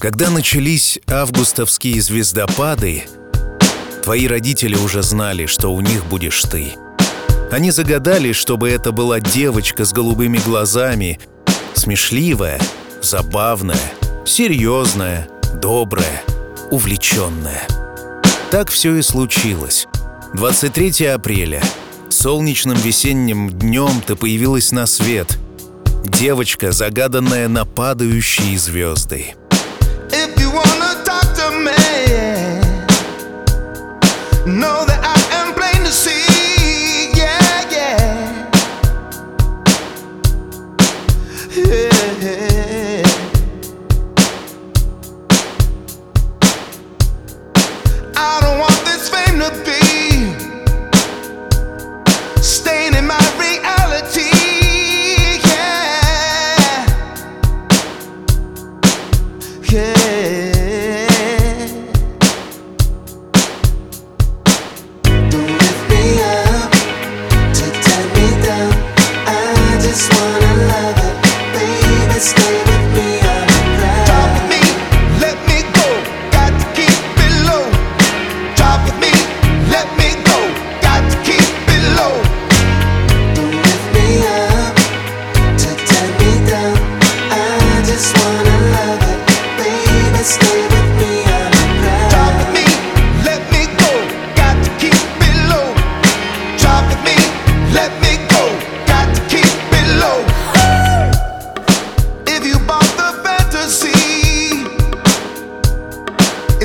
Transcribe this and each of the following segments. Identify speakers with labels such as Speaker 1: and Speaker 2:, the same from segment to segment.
Speaker 1: Когда начались августовские звездопады, твои родители уже знали, что у них будешь ты. Они загадали, чтобы это была девочка с голубыми глазами, смешливая, забавная, серьезная, добрая, увлеченная. Так все и случилось. 23 апреля. Солнечным весенним днем ты появилась на свет. Девочка, загаданная на падающие звезды.
Speaker 2: know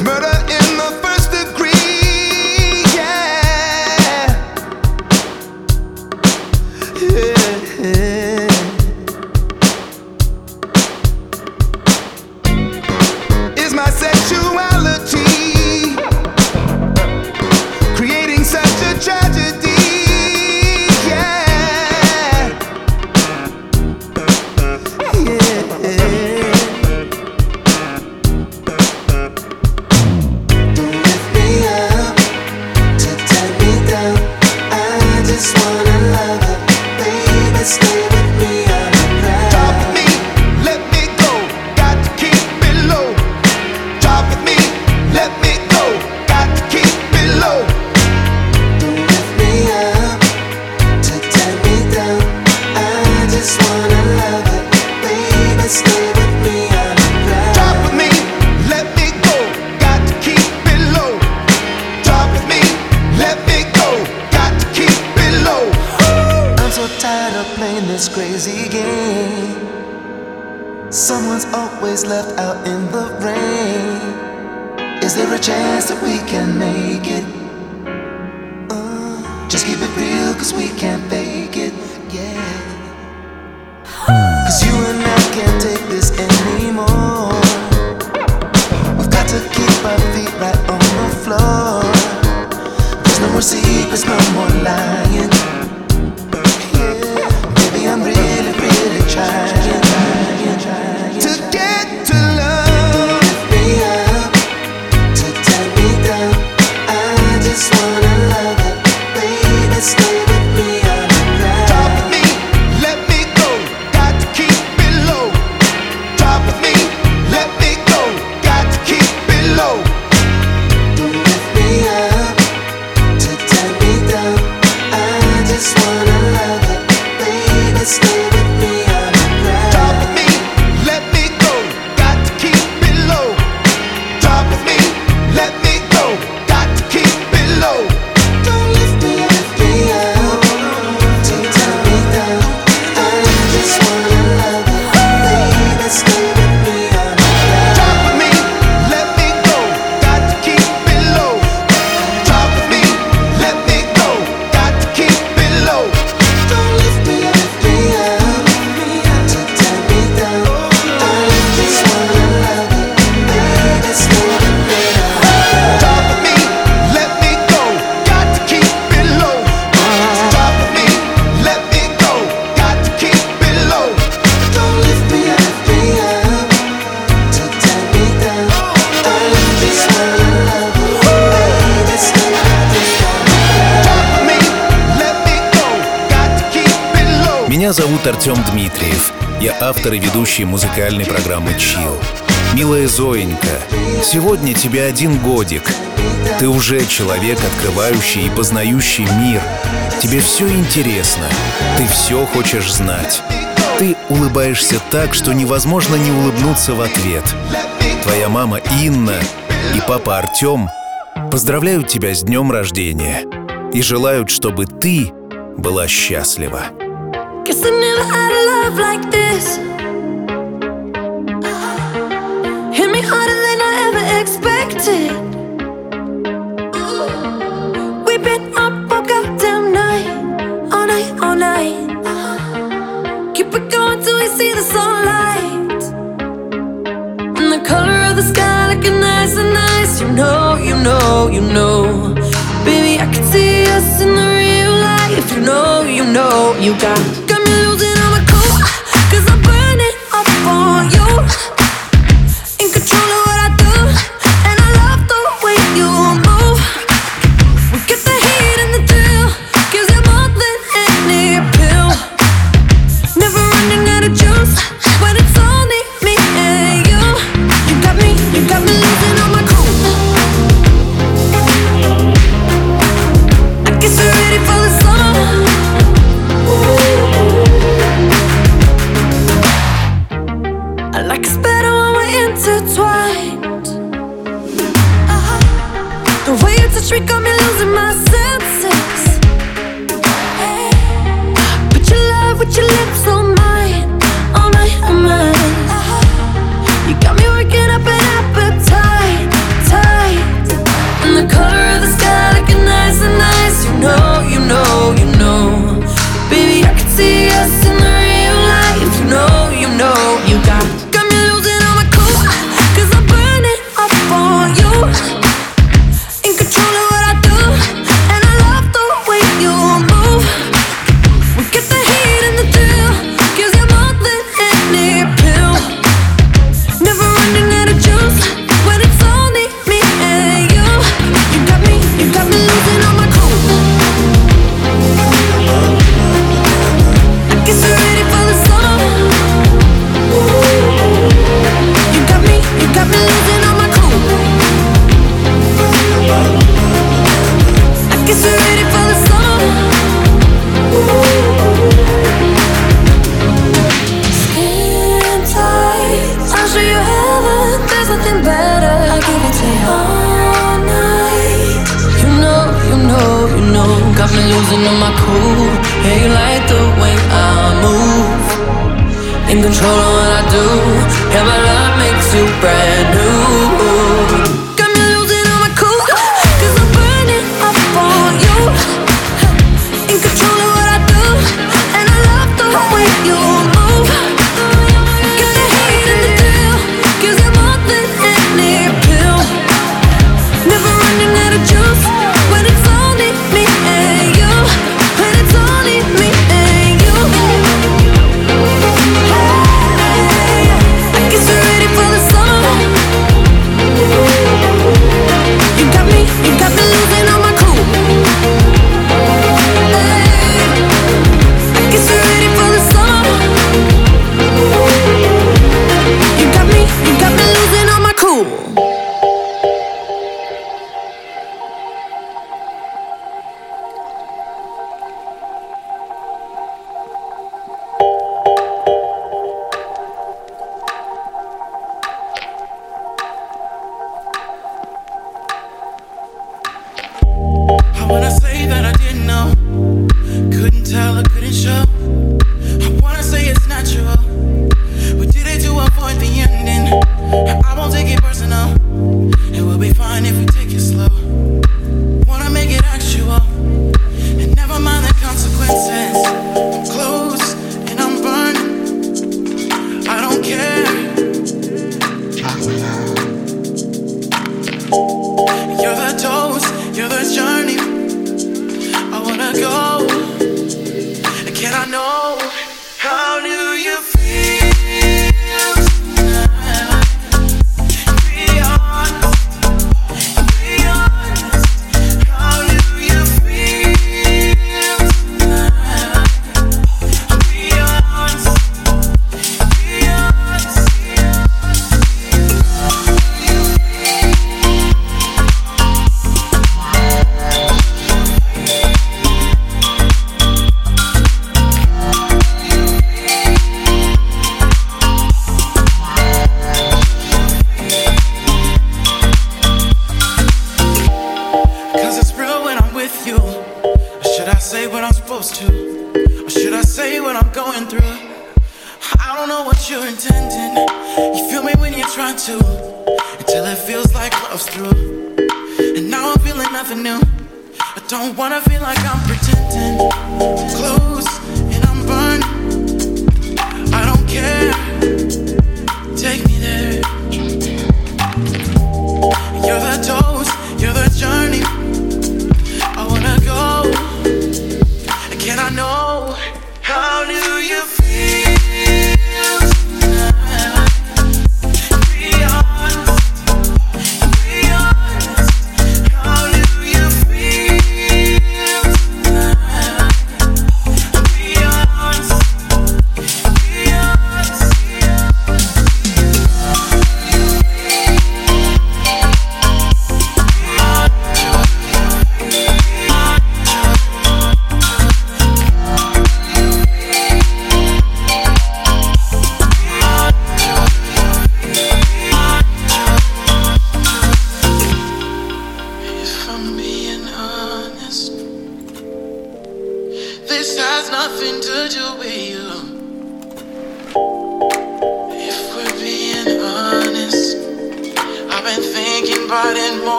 Speaker 2: It's murder.
Speaker 1: ведущей музыкальной программы «Чил». Милая Зоенька, сегодня тебе один годик. Ты уже человек, открывающий и познающий мир. Тебе все интересно, ты все хочешь знать. Ты улыбаешься так, что невозможно не улыбнуться в ответ. Твоя мама Инна и папа Артем поздравляют тебя с днем рождения и желают, чтобы ты была счастлива.
Speaker 3: Guess I never had a love like this. unexpected. We've been up all goddamn night, all night, all night. Keep it going till we see the sunlight. And the color of the sky looking nice and nice. You know, you know, you know. Baby, I can see us in the real life. You know, you know, you got.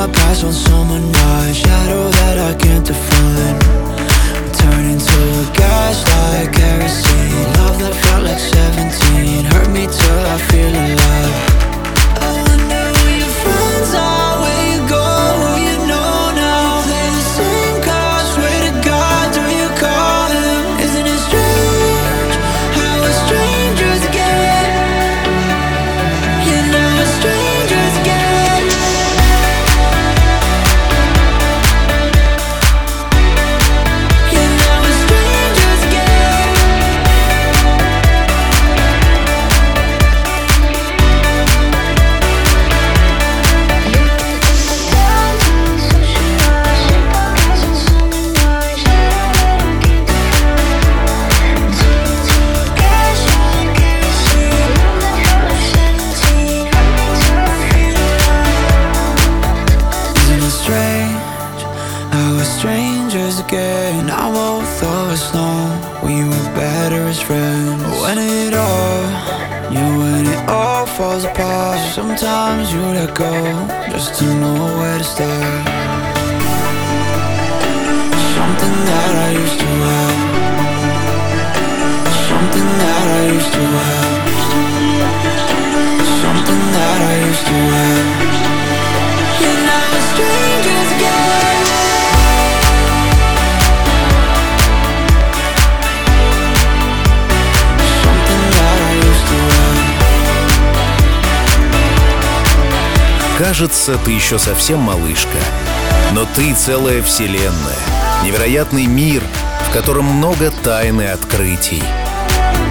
Speaker 3: I
Speaker 4: pass on someone A shadow that I can't define. Turn into a gas like kerosene Love that felt like 17 Hurt me till I feel alive. I wonder where your friends are.
Speaker 1: Кажется, ты еще совсем малышка, но ты целая вселенная, невероятный мир, в котором много тайн и открытий.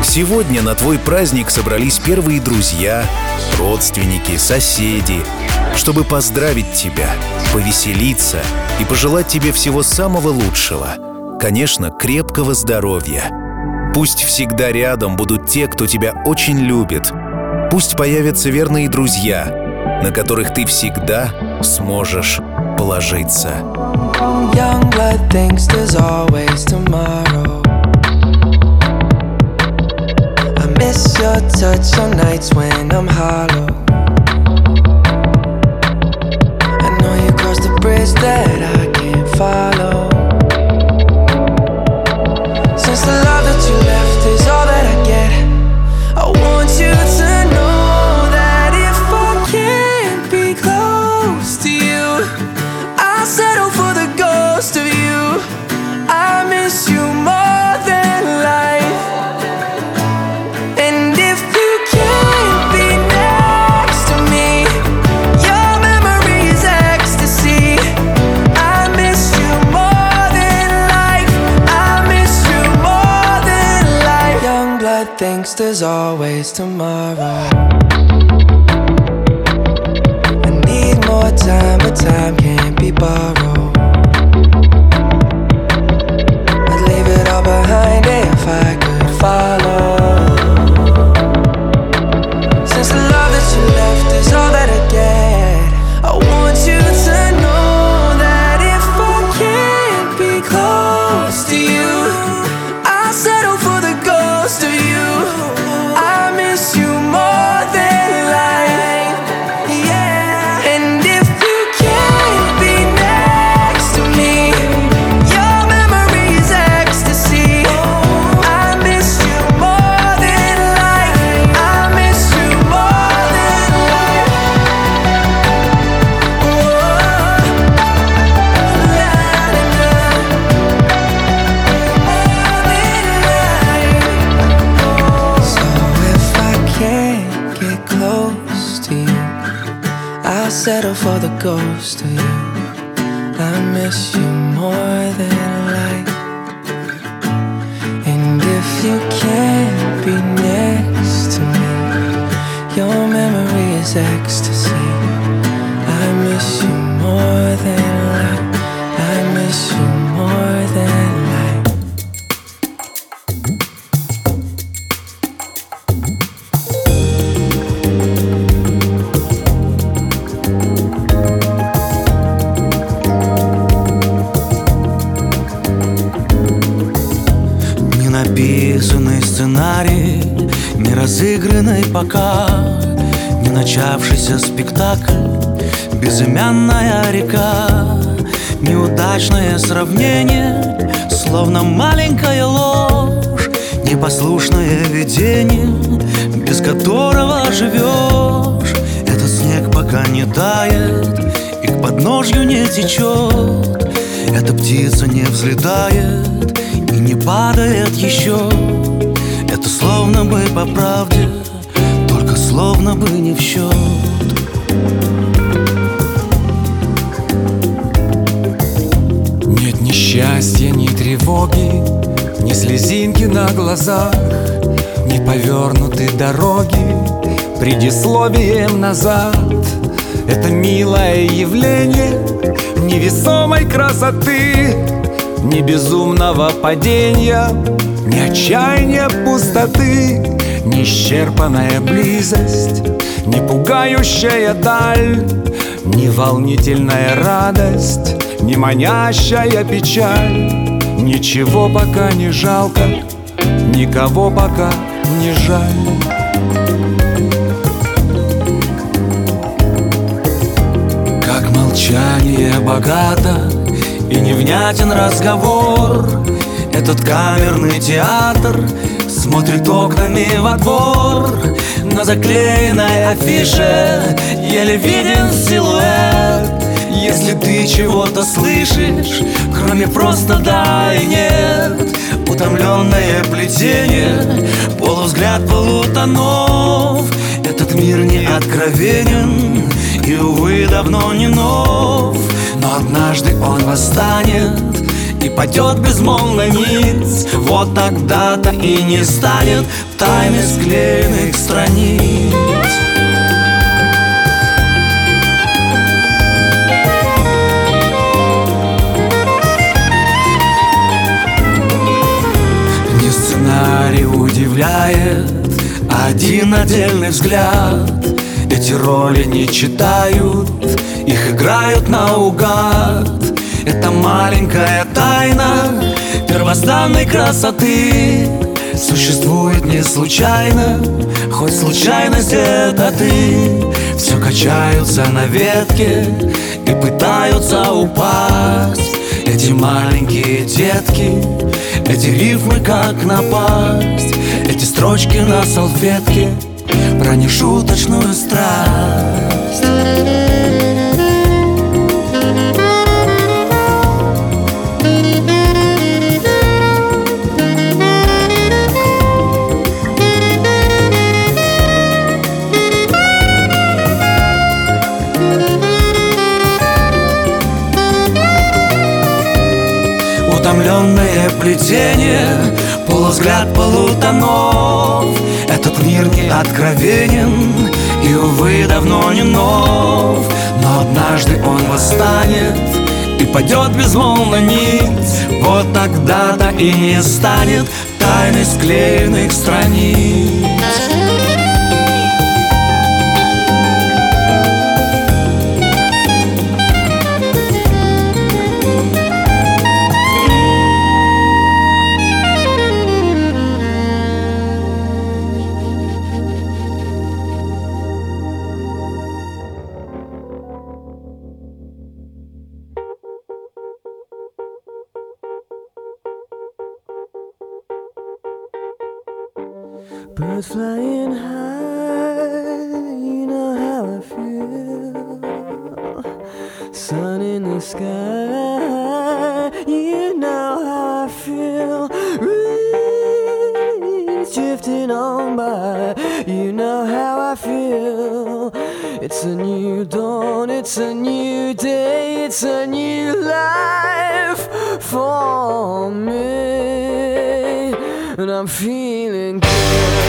Speaker 1: Сегодня на твой праздник собрались первые друзья, родственники, соседи, чтобы поздравить тебя, повеселиться и пожелать тебе всего самого лучшего. Конечно, крепкого здоровья. Пусть всегда рядом будут те, кто тебя очень любит. Пусть появятся верные друзья, на которых ты всегда сможешь положиться.
Speaker 2: Young blood thinks there's always tomorrow. I miss your touch on nights when I'm hollow. I know you crossed the bridge that I can't follow. Since the love that you left. always tomorrow. I need more time, but time can't be borrowed. Ghost of you.
Speaker 5: Течет. Эта птица не взлетает и не падает еще Это словно бы по правде, только словно бы не в счет
Speaker 6: Нет ни счастья, ни тревоги, ни слезинки на глазах, ни повернутой дороги, предисловием назад. Это милое явление невесомой красоты, ни безумного падения, ни отчаяния пустоты, ни исчерпанная близость, ни пугающая даль, ни волнительная радость, ни манящая печаль. Ничего пока не жалко, никого пока не жаль.
Speaker 5: Молчание богато и невнятен разговор. Этот камерный театр смотрит окнами во двор. На заклеенной афише еле виден силуэт. Если ты чего-то слышишь, кроме просто да и нет Утомленное плетение, полувзгляд полутонов. Этот мир не откровенен и, увы, давно не нов Но однажды он восстанет и падет безмолвно ниц Вот тогда-то и не станет тайны склеенных страниц. Не сценарий удивляет, один отдельный взгляд Эти роли не читают, их играют наугад. Это маленькая тайна первозданной красоты. Существует не случайно, хоть случайность это ты. Все качаются на ветке и пытаются упасть. Эти маленькие детки, эти рифмы как напасть. Эти строчки на салфетке про нешуточную страсть. Утомленное плетение, полувзгляд полутонов. Этот мир не откровенен и, увы, давно не нов. Но однажды он восстанет и падет безмолвно ниц Вот тогда-то и не станет тайны склеенных страниц
Speaker 2: Yeah.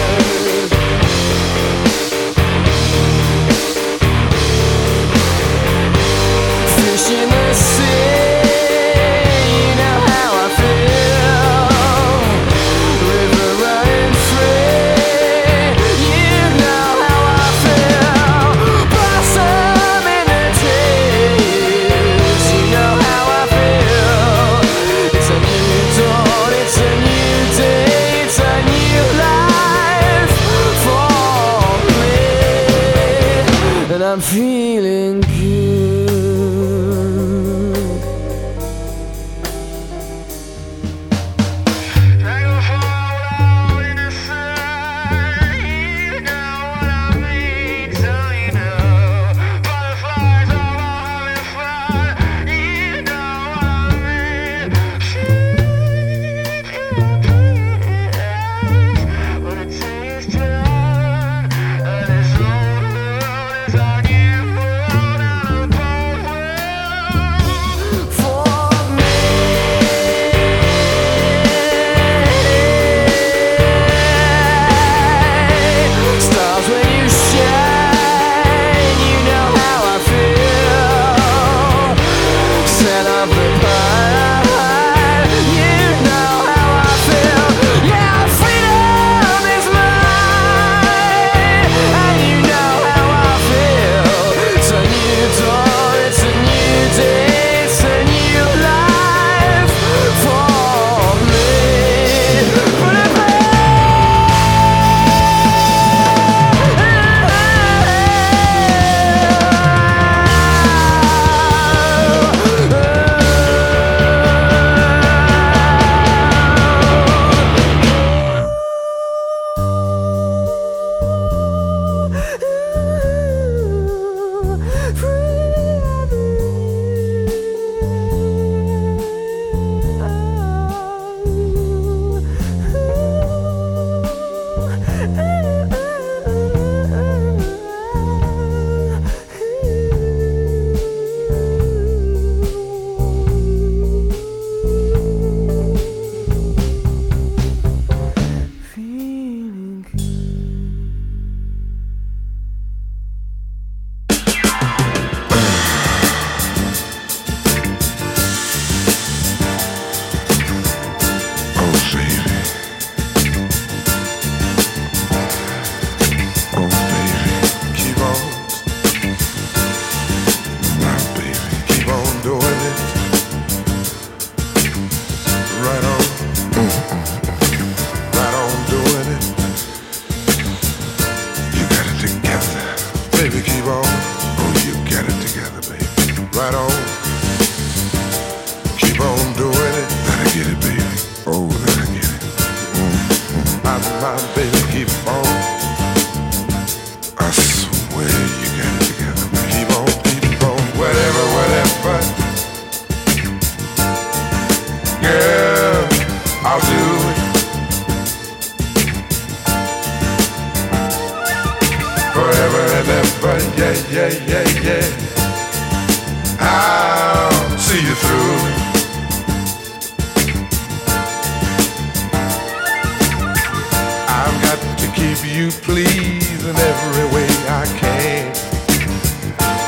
Speaker 2: You
Speaker 7: pleased in every way I can.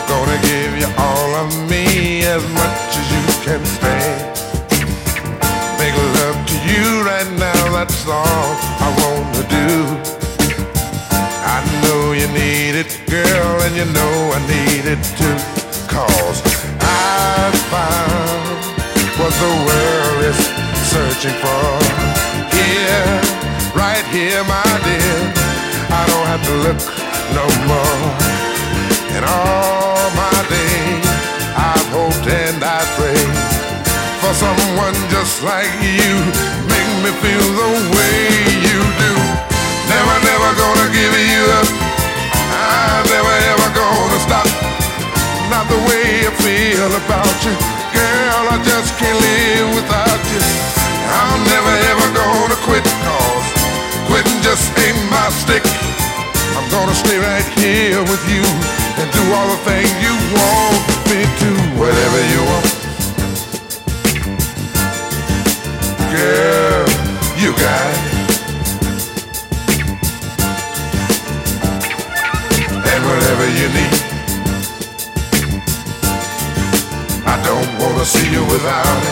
Speaker 7: Gonna give you all of me as much as you can stand. Make love to you right now, that's all I wanna do. I know you need it, girl, and you know I need it too. Cause I found what the world is searching for. Here, right here, my to look no more. In all my days, I've hoped and I prayed for someone just like you. Make me feel the way you do. Never, never gonna give you up. I'm never ever gonna stop. Not the way I feel about you. Girl, I just can't live without you. I'm never ever gonna quit cause quitting just ain't my stick. Gonna stay right here with you and do all the things you want me to, whatever you want. Girl, you got it. And whatever you need. I don't wanna see you without it.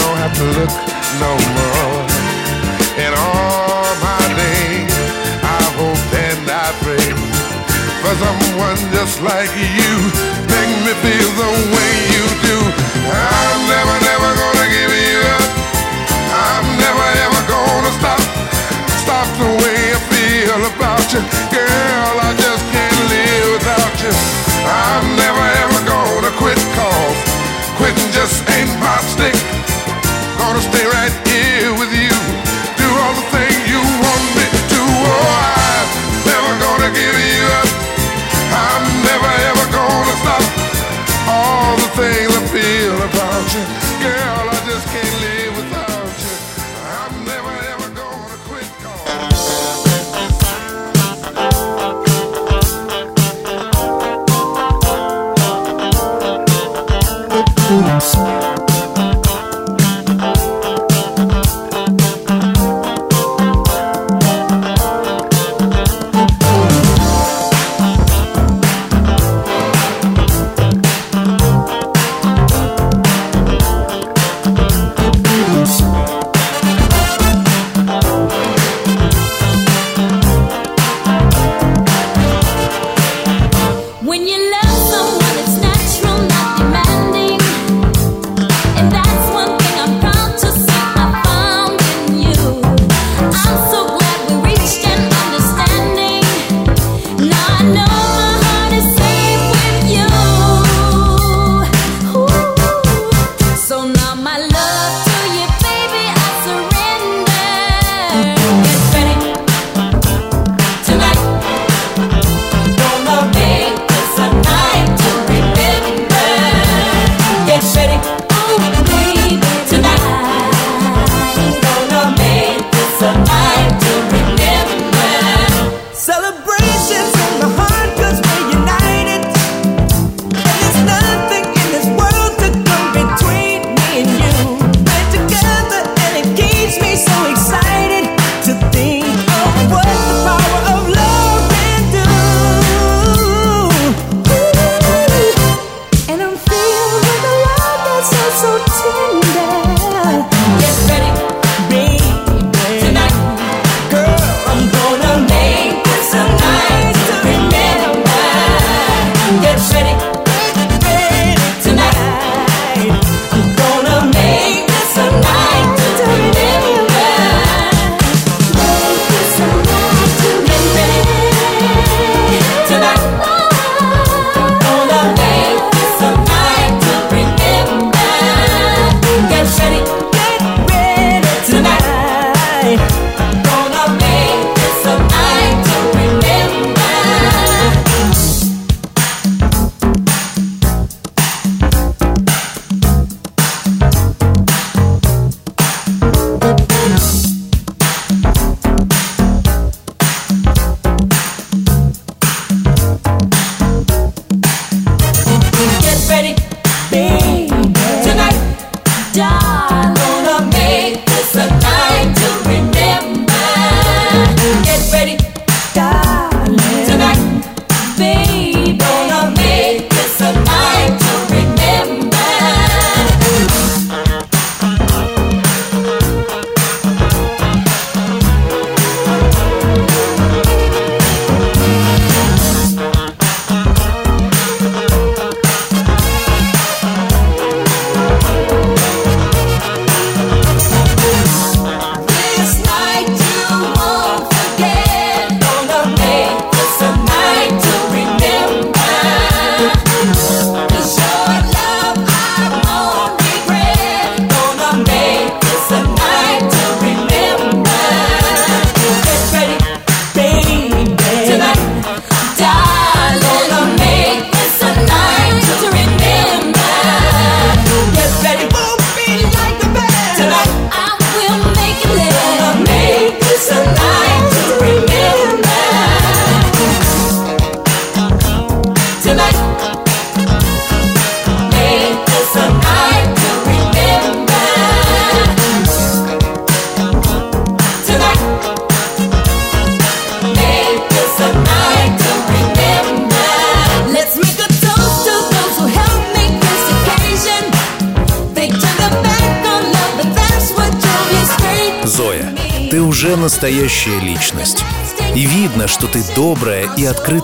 Speaker 7: Don't have to look no more. In all my days, I hope and I pray for someone just like you. Make me feel the way you do. I'm never,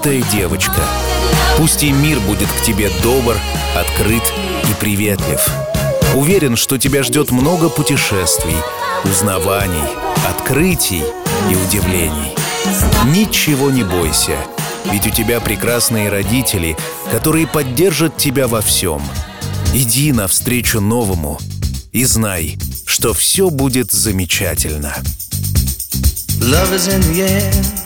Speaker 1: открытая девочка. Пусть и мир будет к тебе добр, открыт и приветлив. Уверен, что тебя ждет много путешествий, узнаваний, открытий и удивлений. Ничего не бойся, ведь у тебя прекрасные родители, которые поддержат тебя во всем. Иди навстречу новому и знай, что все будет замечательно.
Speaker 8: Love is in the air.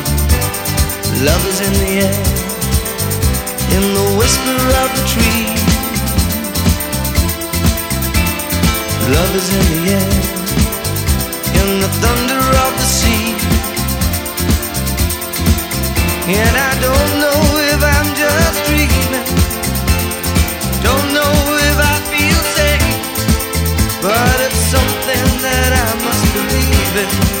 Speaker 8: Love is in the air, in the whisper of the tree. Love is in the air, in the thunder of the sea. And I don't know if I'm just dreaming. Don't know if I feel safe. But it's something that I must believe in.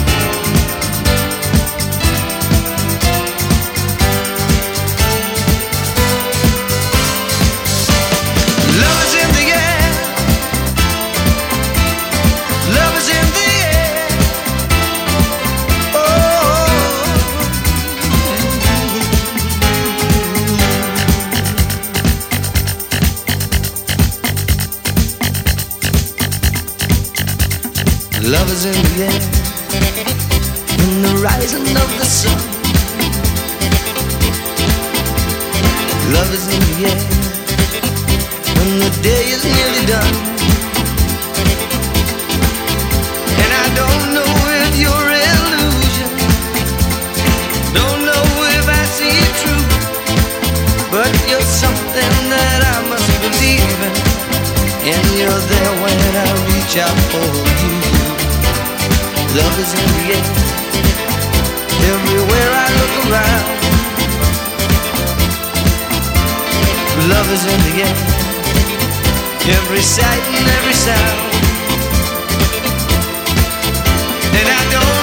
Speaker 8: Reach out for you. Love is in the air. Everywhere I look around. Love is in the air. Every sight and every sound. And I don't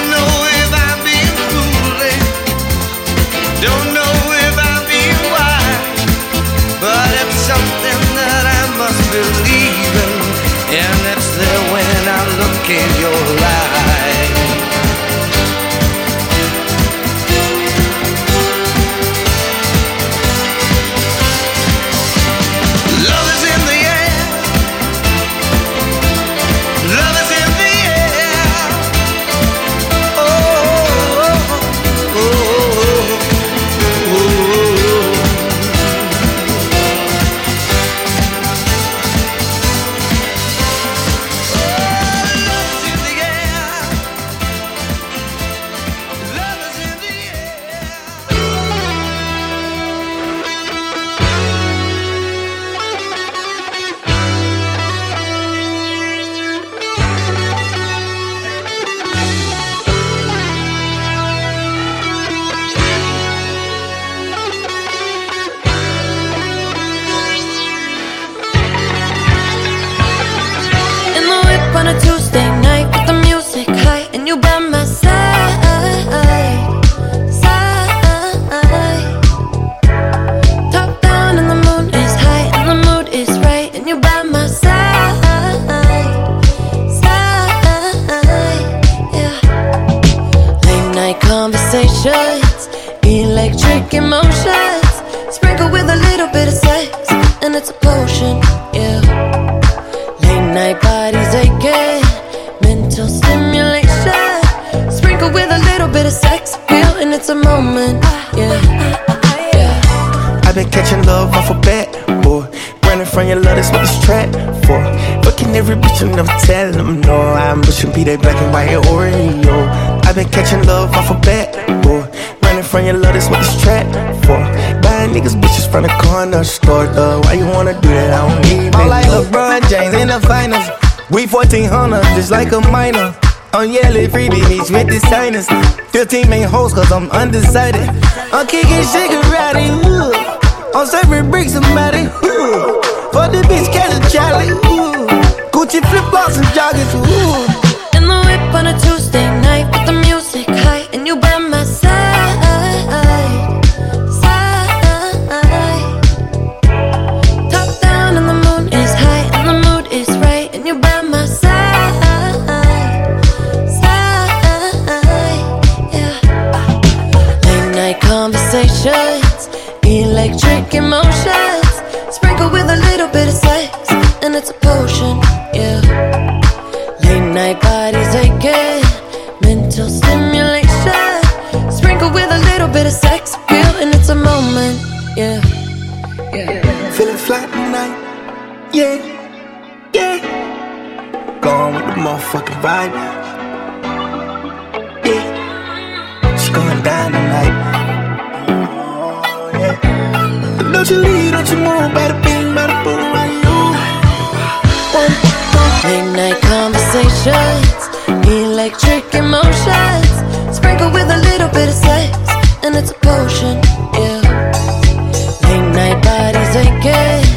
Speaker 9: catching them, tell them no. I'm pushing P, they black and white Oreo. I've been catching love off a of bat, boy. Running from your love, that's what this trap for. Buying niggas bitches from the corner store, though. Why you wanna do that? I don't need it.
Speaker 10: I'm like LeBron James in the finals.
Speaker 9: We 1400, just like a minor. I'm yelling freebie meets with the signers. 15 main hoes, cause I'm undecided. I'm kicking Shigarati, ooh. I'm serving bricks, somebody. For the bitch, catch a Charlie, Gucci flip flops and joggers. Ooh.
Speaker 3: In the whip on a
Speaker 9: two Don't you leave, don't you move, bada bing, bada boom, I know
Speaker 3: Late night conversations, electric emotions. Sprinkled with a little bit of sex, and it's a potion, yeah. Late night bodies aching,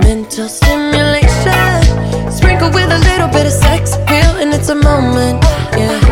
Speaker 3: mental stimulation. Sprinkled with a little bit of sex, appeal, and it's a moment, yeah.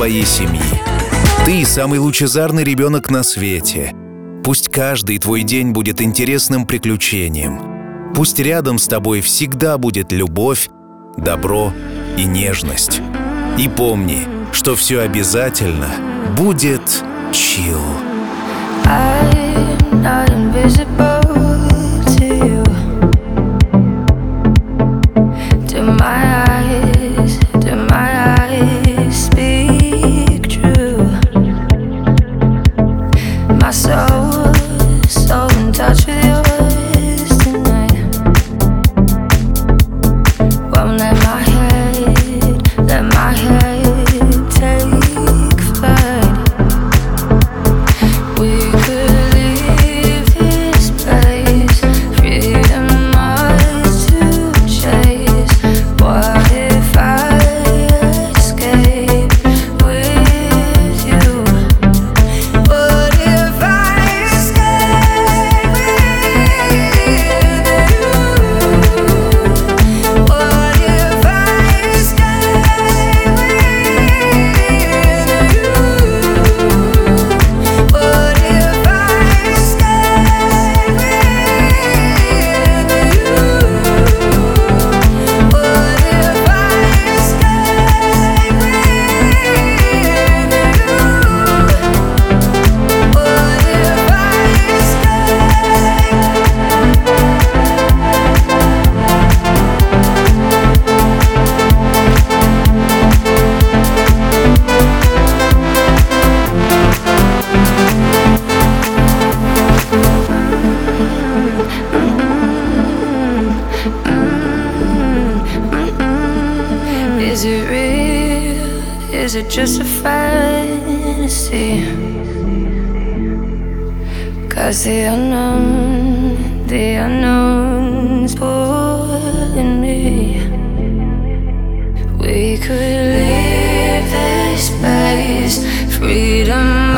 Speaker 1: Твоей семьи. Ты самый лучезарный ребенок на свете. Пусть каждый твой день будет интересным приключением. Пусть рядом с тобой всегда будет любовь, добро и нежность. И помни, что все обязательно будет чил.
Speaker 3: I we could leave this place. freedom.